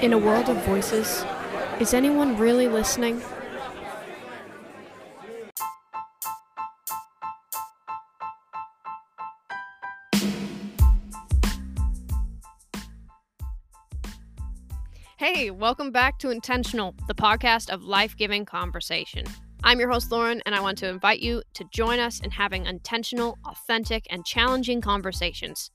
In a world of voices, is anyone really listening? Hey, welcome back to Intentional, the podcast of life giving conversation. I'm your host, Lauren, and I want to invite you to join us in having intentional, authentic, and challenging conversations.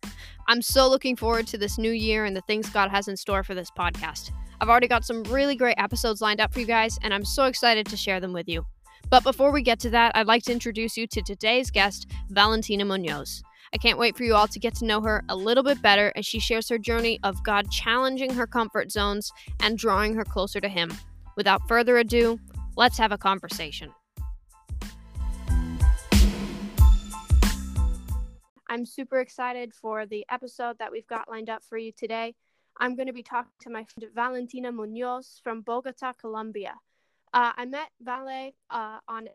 I'm so looking forward to this new year and the things God has in store for this podcast. I've already got some really great episodes lined up for you guys, and I'm so excited to share them with you. But before we get to that, I'd like to introduce you to today's guest, Valentina Munoz. I can't wait for you all to get to know her a little bit better as she shares her journey of God challenging her comfort zones and drawing her closer to Him. Without further ado, let's have a conversation. I'm super excited for the episode that we've got lined up for you today. I'm going to be talking to my friend Valentina Munoz from Bogota, Colombia. Uh, I met Vale uh, on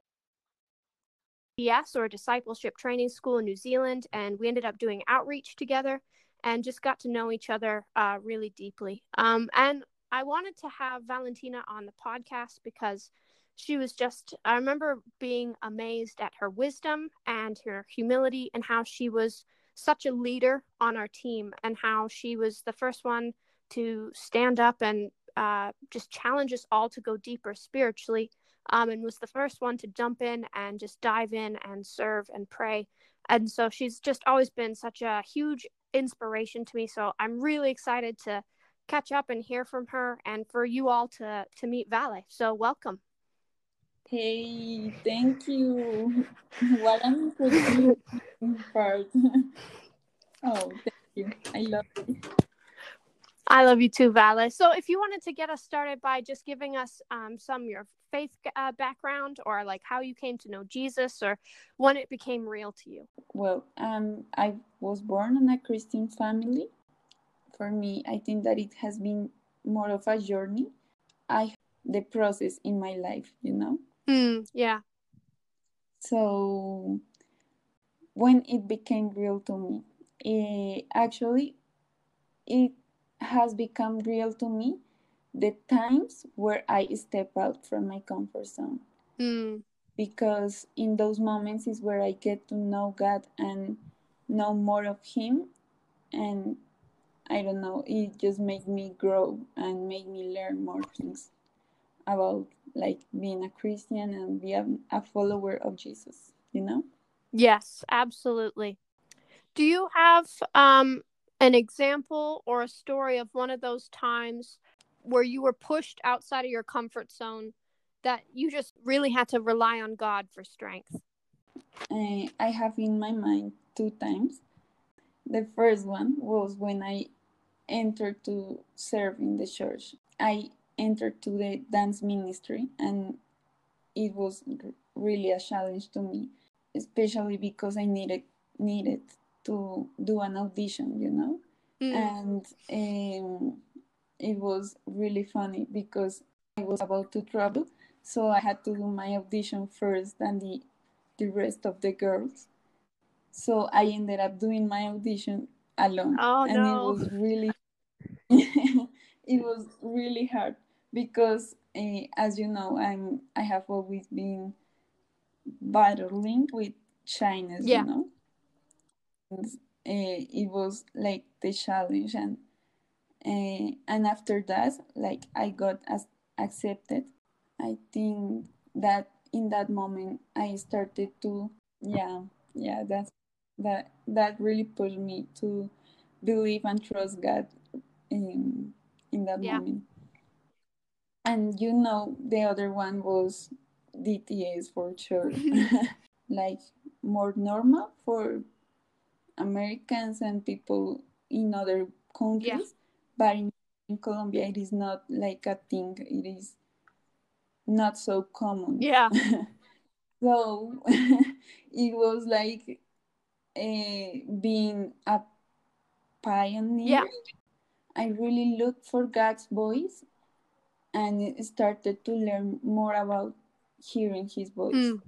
DTS or Discipleship Training School in New Zealand, and we ended up doing outreach together and just got to know each other uh, really deeply. Um, and I wanted to have Valentina on the podcast because she was just, I remember being amazed at her wisdom and her humility and how she was such a leader on our team and how she was the first one to stand up and uh, just challenge us all to go deeper spiritually um, and was the first one to jump in and just dive in and serve and pray. And so she's just always been such a huge inspiration to me. So I'm really excited to catch up and hear from her and for you all to to meet Vale. So welcome. Hey, thank you. What an interesting part. oh, thank you. I love it. I love you too, Vale. So, if you wanted to get us started by just giving us um, some your faith uh, background, or like how you came to know Jesus, or when it became real to you. Well, um, I was born in a Christian family. For me, I think that it has been more of a journey. I the process in my life, you know. Mm, yeah. So when it became real to me, it, actually, it has become real to me the times where I step out from my comfort zone. Mm. Because in those moments is where I get to know God and know more of Him. And I don't know, it just made me grow and made me learn more things about like being a Christian and be a, a follower of Jesus, you know? Yes, absolutely. Do you have um an example or a story of one of those times where you were pushed outside of your comfort zone that you just really had to rely on God for strength? Uh, I have in my mind two times. The first one was when I entered to serve in the church. I entered to the dance ministry and it was really a challenge to me, especially because I needed needed to do an audition, you know? Mm. And um, it was really funny because I was about to travel, so I had to do my audition first than the the rest of the girls. So I ended up doing my audition alone, oh, and no. it was really it was really hard because, uh, as you know, I'm I have always been battling with shyness, yeah. you know uh, it was like the challenge and uh, and after that like i got as accepted i think that in that moment i started to yeah yeah that's that that really pushed me to believe and trust god in in that yeah. moment and you know the other one was dts for sure like more normal for Americans and people in other countries, yeah. but in, in, Colombia it is not like a thing. It is not so common. Yeah. so it was like uh, being a pioneer. Yeah. I really looked for God's voice and started to learn more about hearing His voice mm.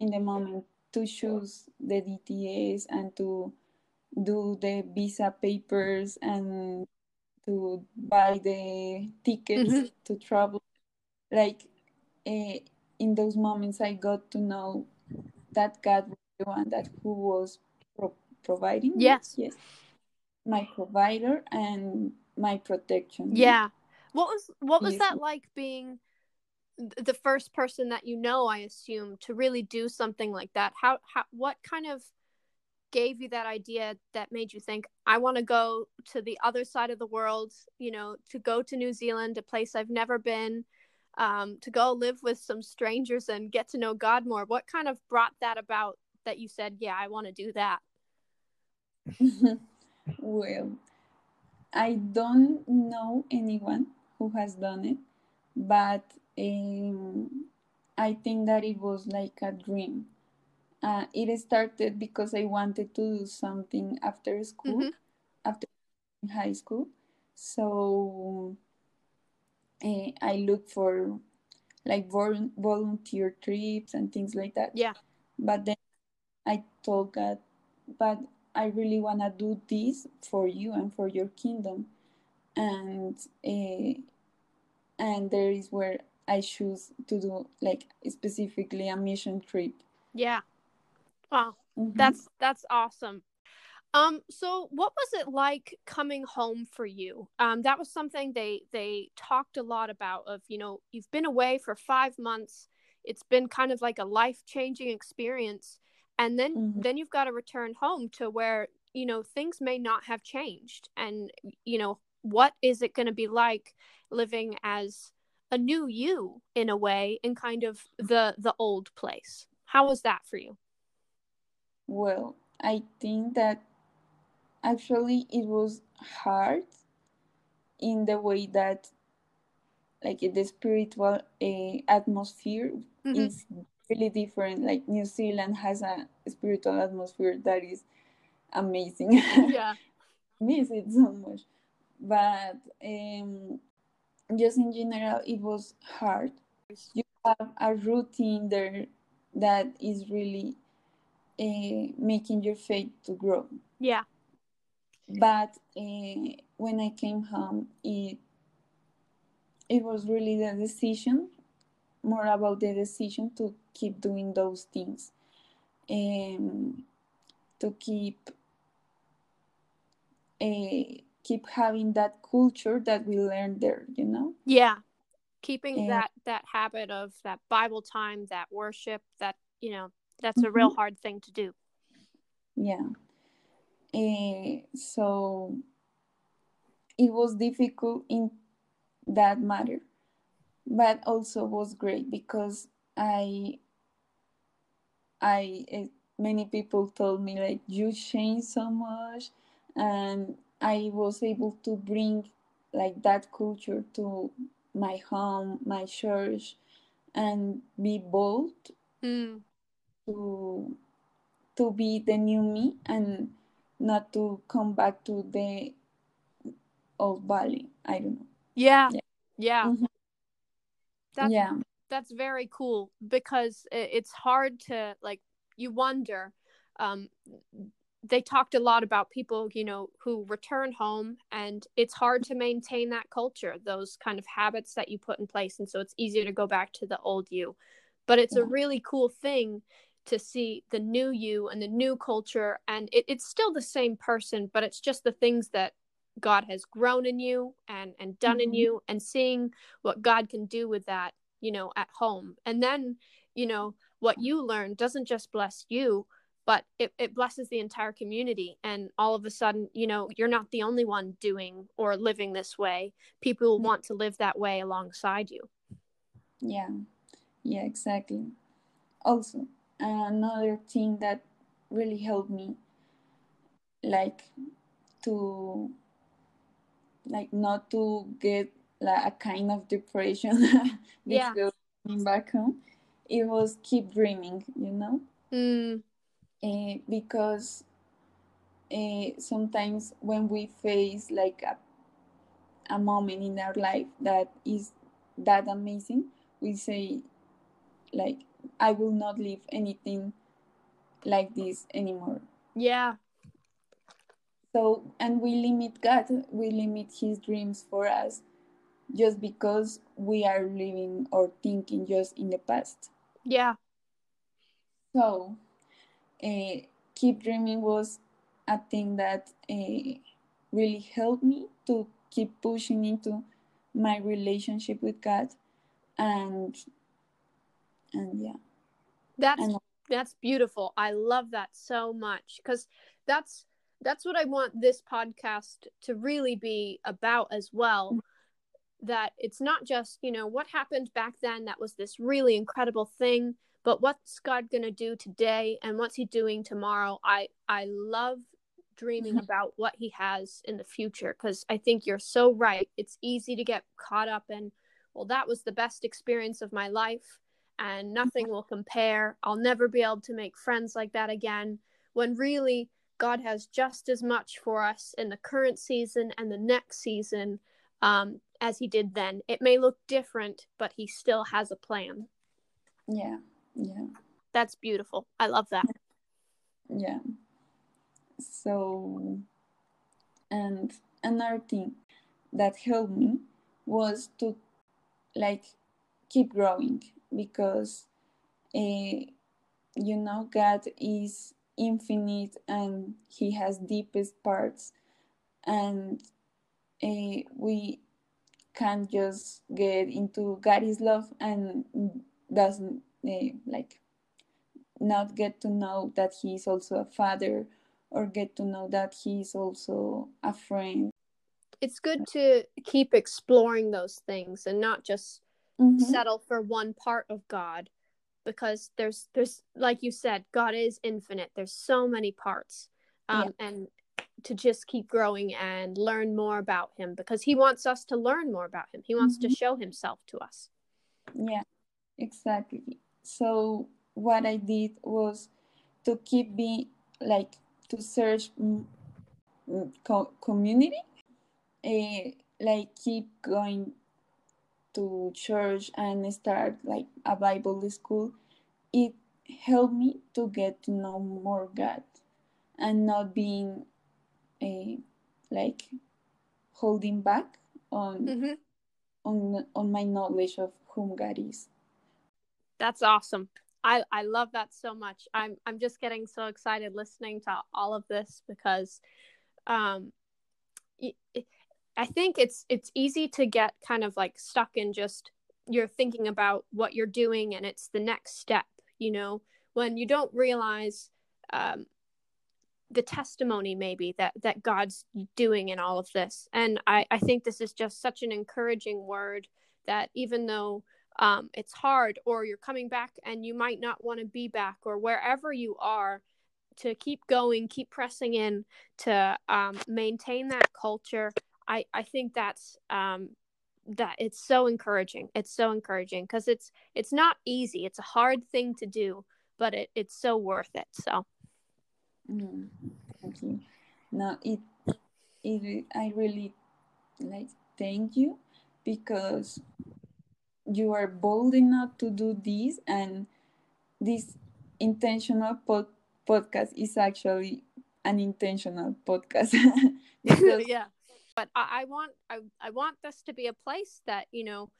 in the moment to choose the DTS and to do the visa papers and to buy the tickets Mhm. to travel like uh, in those moments i got to know that god was the one that who was pro- providing me. Yes. yes my provider and my protection Yeah. What was what was that like being the first person that you know, I assume, to really do something like that? How how what kind of gave you that idea that made you think I want to go to the other side of the world, you know, to go to New Zealand, a place I've never been, um, to go live with some strangers and get to know God more. What kind of brought that about that you said, yeah, I want to do that? well, I don't know anyone who has done it, but um, I think that it was like a dream. Uh, it started because I wanted to do something after school, Mhm. after high school. So uh, I looked for like vol- volunteer trips and things like that. Yeah. But then I told God, but I really want to do this for you and for your kingdom. And uh, and there is where I choose to do like specifically a mission trip. Yeah. Wow. Mhm. That's that's awesome. Um, so what was it like coming home for you? Um, that was something they they talked a lot about. Of you know, you've been away for five months. It's been kind of like a life changing experience, and then Mhm. then you've got to return home to where you know things may not have changed, and you know what is it going to be like living as a new you in a way in kind of the the old place. How was that for you? Well, I think that actually it was hard in the way that like the spiritual uh, atmosphere Mhm. is really different like new zealand has a spiritual atmosphere that is amazing Yeah. miss it so much but um just in general it was hard. You have a routine there that is really uh, making your faith to grow. Yeah. but uh, when I came home, it it was really the decision, more about the decision to keep doing those things, um, to keep uh, keep having that culture that we learned there. You know, Yeah. Keeping And- that that habit of that Bible time, that worship, that you know, that's a real Mhm. hard thing to do. yeah. Uh, so it was difficult in that matter, but also was great because I I eh, many people told me like you changed so much, and I was able to bring like that culture to my home, my church, and be bold Mm. to to be the new me and not to come back to the old Vale. I don't know. Yeah. Yeah. Yeah. Mhm. That's yeah, that's very cool because it's hard to like you wonder um they talked a lot about people you know who return home and it's hard to maintain that culture those kind of habits that you put in place and so it's easier to go back to the old you. But it's a really cool thing to see the new you and the new culture and it, it's still the same person but it's just the things that god has grown in you and and done in Mhm. you and seeing what god can do with that you know at home. And then you know what you learn doesn't just bless you but it, it blesses the entire community and all of a sudden you know you're not the only one doing or living this way. People will want to live that way alongside you. Yeah, yeah, exactly. Also, another thing that really helped me, like to, like not to get like a kind of depression Yeah. I'm back home, it was keep dreaming, you know, mm, uh, because uh, sometimes when we face like a, a moment in our life that is that amazing, we say like I will not live anything like this anymore. yeah. So and we limit god we limit his dreams for us just because we are living or thinking just in the past. Yeah. So uh, keep dreaming was a thing that uh, really helped me to keep pushing into my relationship with god and and yeah. That's and, that's beautiful. I love that so much because that's that's what I want this podcast to really be about as well. That it's not just, you know, what happened back then that was this really incredible thing, but what's God going to do today and what's he doing tomorrow? I I love dreaming mm-hmm. about what he has in the future because I think you're so right. It's easy to get caught up in, well, that was the best experience of my life and nothing will compare. I'll never be able to make friends like that again. When really God has just as much for us in the current season and the next season um, as He did then. It may look different, but He still has a plan. Yeah, yeah. That's beautiful. I love that. Yeah. So, and another thing that helped me was to like keep growing because uh, you know god is infinite and he has deepest parts and uh, we can't just get into God's love and doesn't uh, like not get to know that he's also a father or get to know that he's also a friend it's good to keep exploring those things and not just mm-hmm. settle for one part of god because there's there's like you said god is infinite there's so many parts um, yeah. and to just keep growing and learn more about him because he wants us to learn more about him he wants mm-hmm. to show himself to us yeah exactly so what i did was to keep being like to search co- community uh, like keep going to church and start like a Bible school, it helped me to get to know more God and not being a like holding back on mm-hmm. on on my knowledge of whom God is. That's awesome. I, I love that so much. I'm I'm just getting so excited listening to all of this because um I think it's it's easy to get kind of like stuck in just you're thinking about what you're doing and it's the next step, you know, when you don't realize um, the testimony maybe that that God's doing in all of this. And I I think this is just such an encouraging word that even though um, it's hard or you're coming back and you might not want to be back or wherever you are to keep going keep pressing in to um, maintain that culture I I think that's um that it's so encouraging. It's so encouraging because it's it's not easy. It's a hard thing to do, but it, it's so worth it. So. Mm, thank you. No, it it I really like thank you because you are bold enough to do this and this intentional pod- podcast is actually an intentional podcast. Because yeah. But I, I want I, I want this to be a place that you know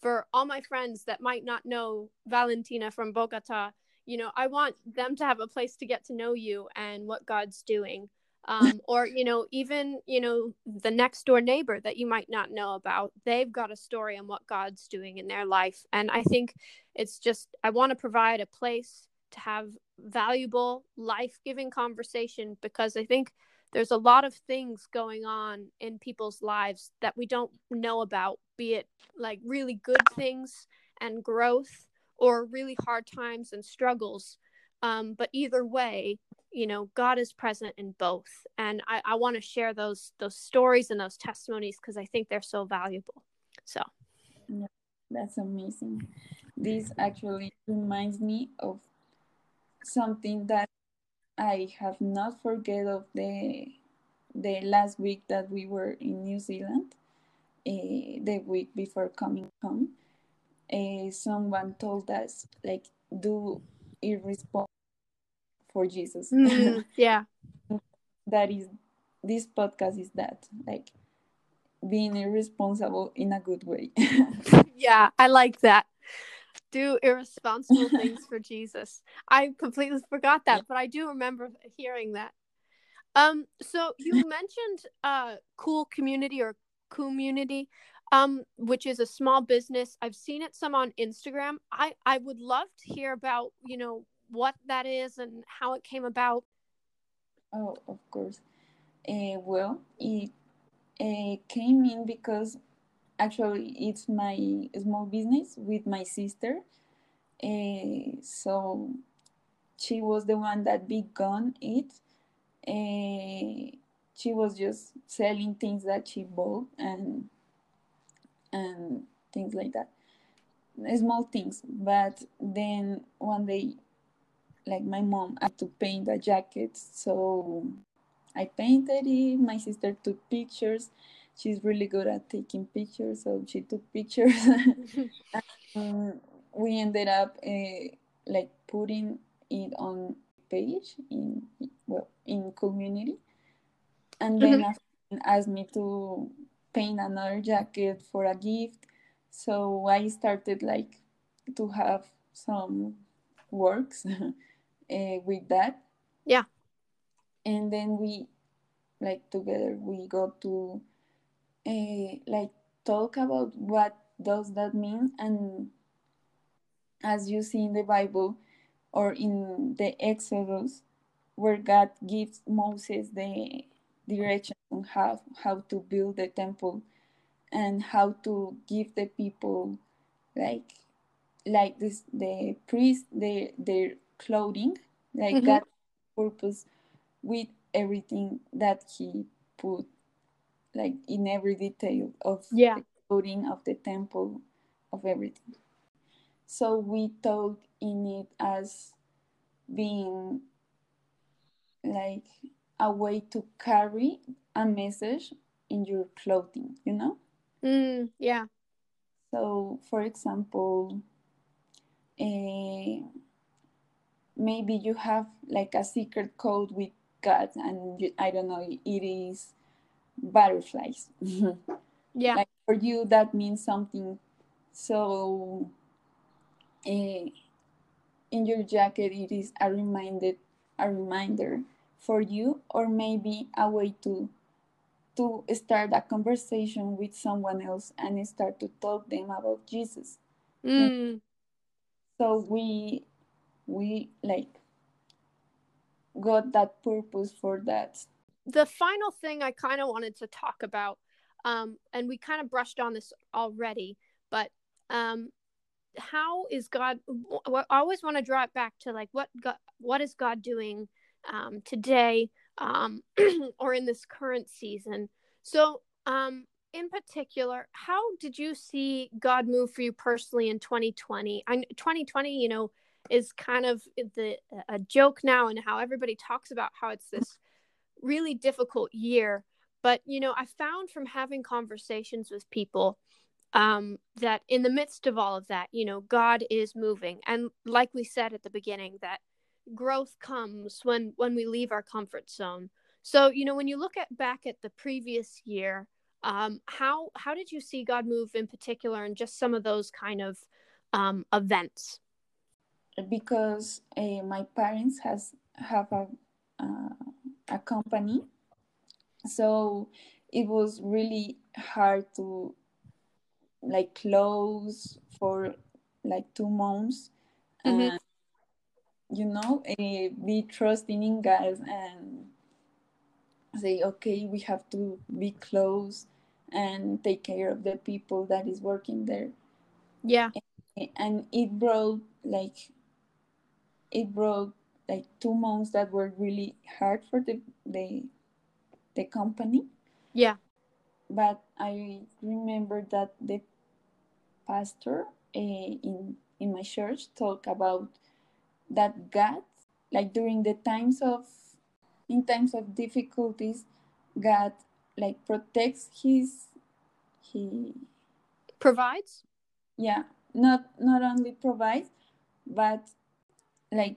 for all my friends that might not know valentina from bogota you know i want them to have a place to get to know you and what god's doing um, or you know even you know the next door neighbor that you might not know about they've got a story on what god's doing in their life and i think it's just i want to provide a place to have valuable life-giving conversation because i think there's a lot of things going on in people's lives that we don't know about, be it like really good things and growth or really hard times and struggles. Um, but either way, you know, God is present in both. And I, I want to share those those stories and those testimonies because I think they're so valuable. So yeah, that's amazing. This actually reminds me of something that I have not forget of the the last week that we were in New Zealand, uh, the week before coming home. Uh, someone told us like do irresponsible for Jesus. Mm, yeah, that is this podcast is that like being irresponsible in a good way. Yeah i like that. Do irresponsible things for jesus. I completely forgot that but i do remember hearing that. Um so you mentioned uh cool community or community um which is a small business. I've seen it some on instagram. I i would love to hear about you know what that is and how it came about. Oh of course. Uh, well it uh, came in because actually it's my small business with my sister. Uh, so she was the one that began it. Uh, she was just selling things that she bought and and things like that. Small things but then one day like my mom had to paint a jacket so i painted it. My sister took pictures. She's really good at taking pictures so she took pictures. Um, we ended up uh, like putting it on page in well in community. And then mm-hmm. asked me to paint another jacket for a gift. So i started like to have some works uh, with that. Yeah. And then we like together we got to uh, like talk about what does that mean. And as you see in the bible or in the exodus where god gives moses the direction on how, how to build the temple and how to give the people like like this the priest their their clothing like mm-hmm. that purpose with everything that he put like in every detail of yeah. the clothing of the temple of everything so we thought in it as being like a way to carry a message in your clothing, you know? Mm, yeah. So, for example, uh, maybe you have like a secret code with God, and you, I don't know, it is butterflies. yeah. Like for you, that means something. So, uh, in your jacket, it is a reminder, a reminder for you or maybe a way to to start a conversation with someone else and start to talk them about jesus mm. so we we like got that purpose for that the final thing i kind of wanted to talk about um, and we kind of brushed on this already but um, how is god i always want to draw it back to like what god what is god doing um, today um, or in this current season. So, um, in particular, how did you see God move for you personally in 2020? I, 2020, you know, is kind of the a joke now, and how everybody talks about how it's this really difficult year. But you know, I found from having conversations with people um, that in the midst of all of that, you know, God is moving, and like we said at the beginning, that growth comes when when we leave our comfort zone. So you know when you look at back at the previous year um, how how did you see god move in particular and just some of those kind of um, events because uh, my parents has have a uh, a company so it was really hard to like close for like two months mm-hmm you know, uh, be trusting in God and say, okay, we have to be close and take care of the people that is working there. Yeah. And, and it brought like, it brought like two months that were really hard for the the, the company. Yeah. But I remember that the pastor uh, in in my church talked about that God, like during the times of, in times of difficulties, God like protects his, he provides. Yeah, not not only provides, but like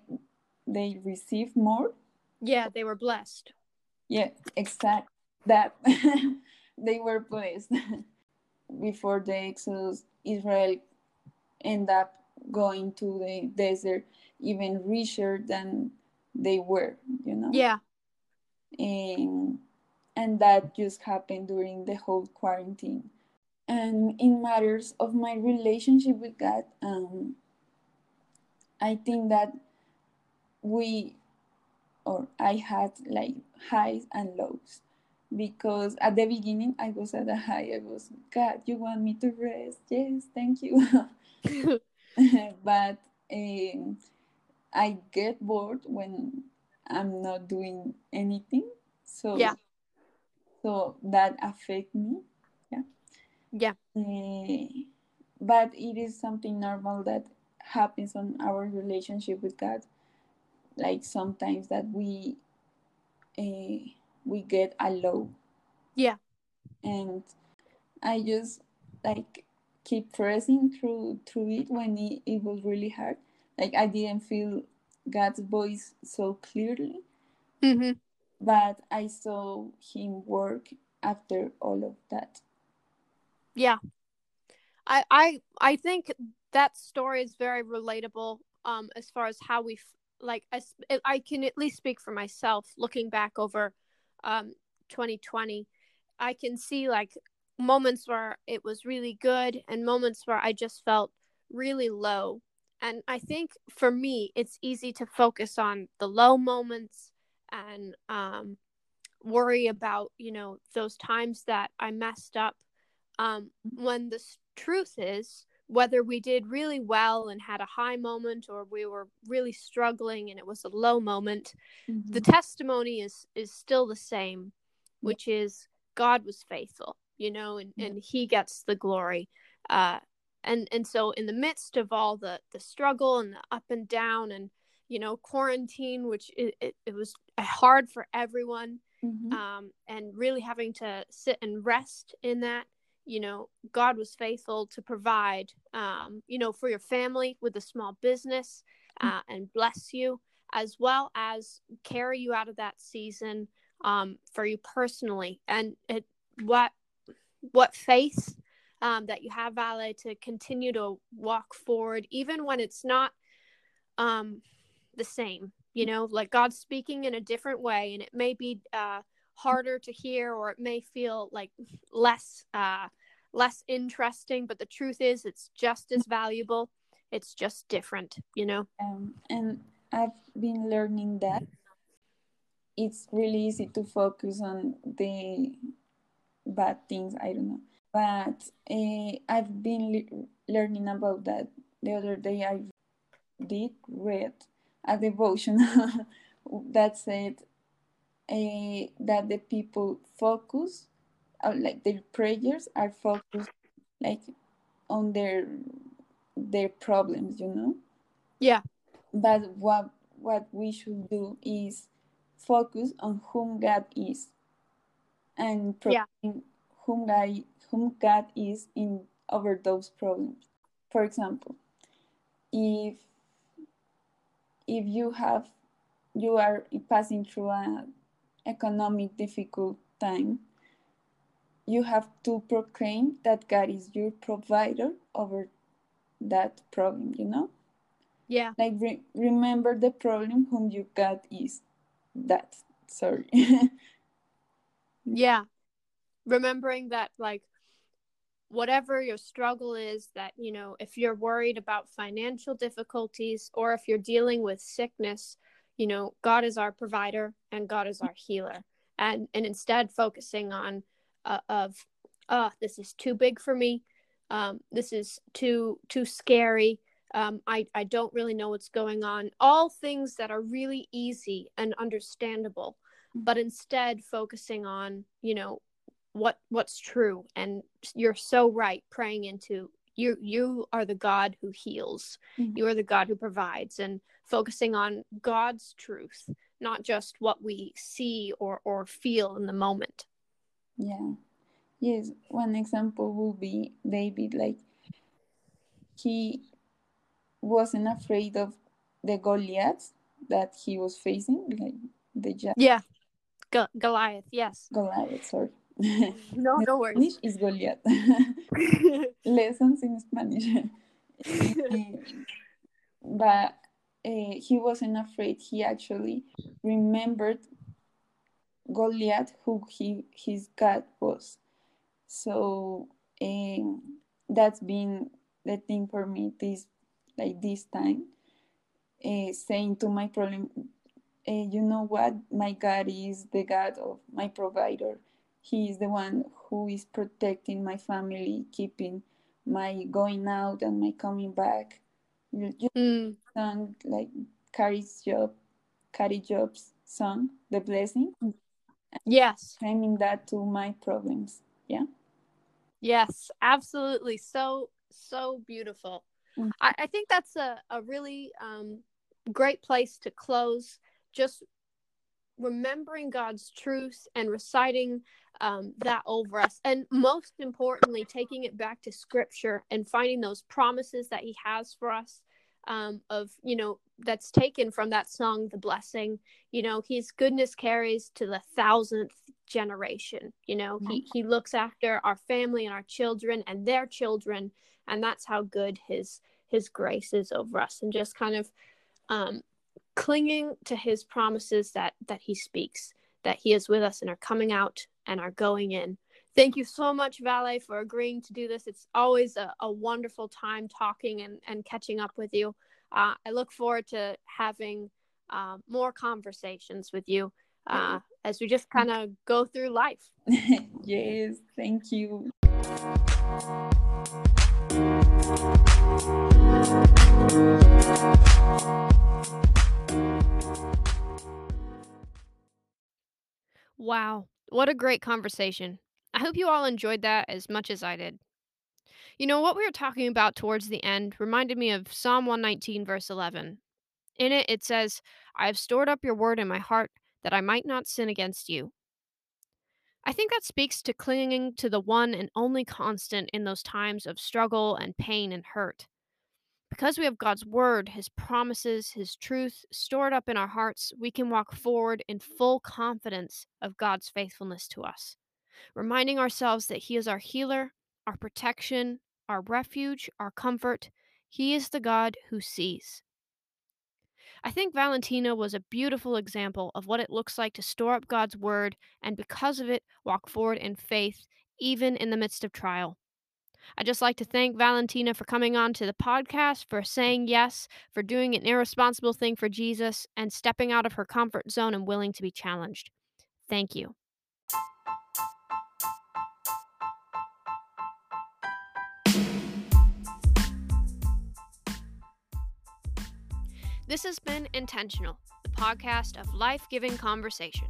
they receive more. Yeah, they were blessed. Yeah, exact. that they were blessed before the exodus israel end up going to the desert even richer than they were you know yeah and and that just happened during the whole quarantine and in matters of my relationship with god um i think that we or i had like highs and lows because at the beginning I was at a high. I was, God, you want me to rest? Yes, thank you. but um, I get bored when I'm not doing anything. So yeah, so that affect me. Yeah. yeah, Uh, but it is something normal that happens on our relationship with God. Like sometimes that we uh, we get a low yeah, and I just like keep pressing through through it when it, it was really hard. Like I didn't feel God's voice so clearly, hmm but I saw him work after all of that. yeah. I I I think that story is very relatable. Um, as far as how we like, I, I can at least speak for myself. Looking back over, um, 2020, I can see like moments where it was really good and moments where I just felt really low. And I think for me, it's easy to focus on the low moments and um, worry about, you know, those times that I messed up. Um, when the truth is, whether we did really well and had a high moment or we were really struggling and it was a low moment, the Mhm. testimony is is still the same which is god was faithful you know and, Yeah. and he gets the glory uh and and so in the midst of all the the struggle and the up and down and you know quarantine which it, it, it was hard for everyone Mhm. um and really having to sit and rest in that you know god was faithful to provide um you know for your family with a small business uh, and bless you as well as carry you out of that season um, for you personally. And it, what what faith um, that you have Vale to continue to walk forward even when it's not um, the same you know like God's speaking in a different way and it may be uh, harder to hear or it may feel like less uh, less interesting but the truth is it's just as valuable it's just different you know Um, and I've been learning that it's really easy to focus on the bad things. I don't know, but uh, I've been le- learning about that. The other day, I did read a devotion that said uh, that the people focus, uh, like their prayers are focused, like on their their problems, you know. yeah But what what we should do is focus on whom God is and Yeah. whom God whom God is in over those problems. For example, if if you have you are passing through an economic difficult time, you have to proclaim that God is your provider over that problem, you know? yeah Like re- remember the problem whom your God is. That sorry. yeah remembering that like whatever your struggle is that you know if you're worried about financial difficulties or if you're dealing with sickness you know god is our provider and god is our healer. And and instead focusing on uh, of uh this is too big for me. Um this is too too scary. Um i i don't really know what's going on. All things that are really easy and understandable but instead focusing on you know what what's true. And you're so right praying into you you are the god who heals Mhm. you are the god who provides and focusing on god's truth not just what we see or or feel in the moment yeah. Yes, one example would be David. Like he wasn't afraid of the Goliaths that he was facing, like the giant. yeah Go- Goliath, yes. Goliath, sorry. no, no worries. Spanish is Goliath. Lessons in Spanish. but uh, he wasn't afraid. He actually remembered Goliath, who he his God was. So um, that's been the thing for me this like this time, uh, saying to my problem, uh, you know what, my God is the God of my provider. He is the one who is protecting my family, keeping my going out and my coming back. You, you Mm, song like Kari Jobe's, Kari Jobe's song, The Blessing. yes. Claiming that to my problems. Yeah. Yes, absolutely. So, so beautiful. Mm. I, I think that's a, a really um, great place to close. Just remembering God's truth and reciting um, that over us. And most importantly, taking it back to scripture and finding those promises that He has for us. Um, of you know that's taken from that song the blessing you know his goodness carries to the thousandth generation you know he he looks after our family and our children and their children and that's how good his his grace is over us and just kind of um clinging to his promises that that he speaks that he is with us and are coming out and are going in. Thank you so much Vale for agreeing to do this. It's always a, a wonderful time talking and, and catching up with you. Uh, i look forward to having uh, more conversations with you uh, as we just kind of go through life. Yes, thank you. Wow, what a great conversation. I hope you all enjoyed that as much as I did. You know, what we were talking about towards the end reminded me of Psalm 119, verse 11. In it, it says, I have stored up your word in my heart that I might not sin against you. I think that speaks to clinging to the one and only constant in those times of struggle and pain and hurt. Because we have God's word, his promises, his truth stored up in our hearts, we can walk forward in full confidence of God's faithfulness to us, reminding ourselves that he is our healer, our protection, our refuge, our comfort. He is the God who sees. I think Valentina was a beautiful example of what it looks like to store up God's word and because of it walk forward in faith even in the midst of trial. I'd just like to thank Valentina for coming on to the podcast, for saying yes, for doing an irresponsible thing for Jesus, and stepping out of her comfort zone and willing to be challenged. Thank you. This has been Intentional, the podcast of life giving conversation.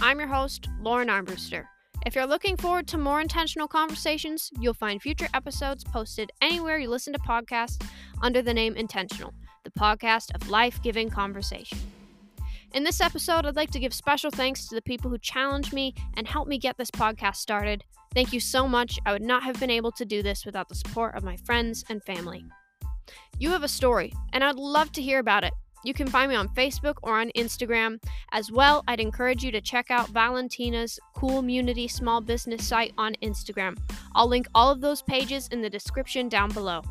I'm your host, Lauren Armbruster. If you're looking forward to more intentional conversations, you'll find future episodes posted anywhere you listen to podcasts under the name Intentional, the podcast of life giving conversation. In this episode, I'd like to give special thanks to the people who challenged me and helped me get this podcast started. Thank you so much. I would not have been able to do this without the support of my friends and family. You have a story, and I'd love to hear about it. You can find me on Facebook or on Instagram. As well, I'd encourage you to check out Valentina's Cool Community Small Business site on Instagram. I'll link all of those pages in the description down below.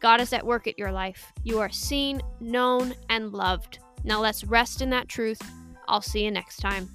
God is at work at your life. You are seen, known, and loved. Now let's rest in that truth. I'll see you next time.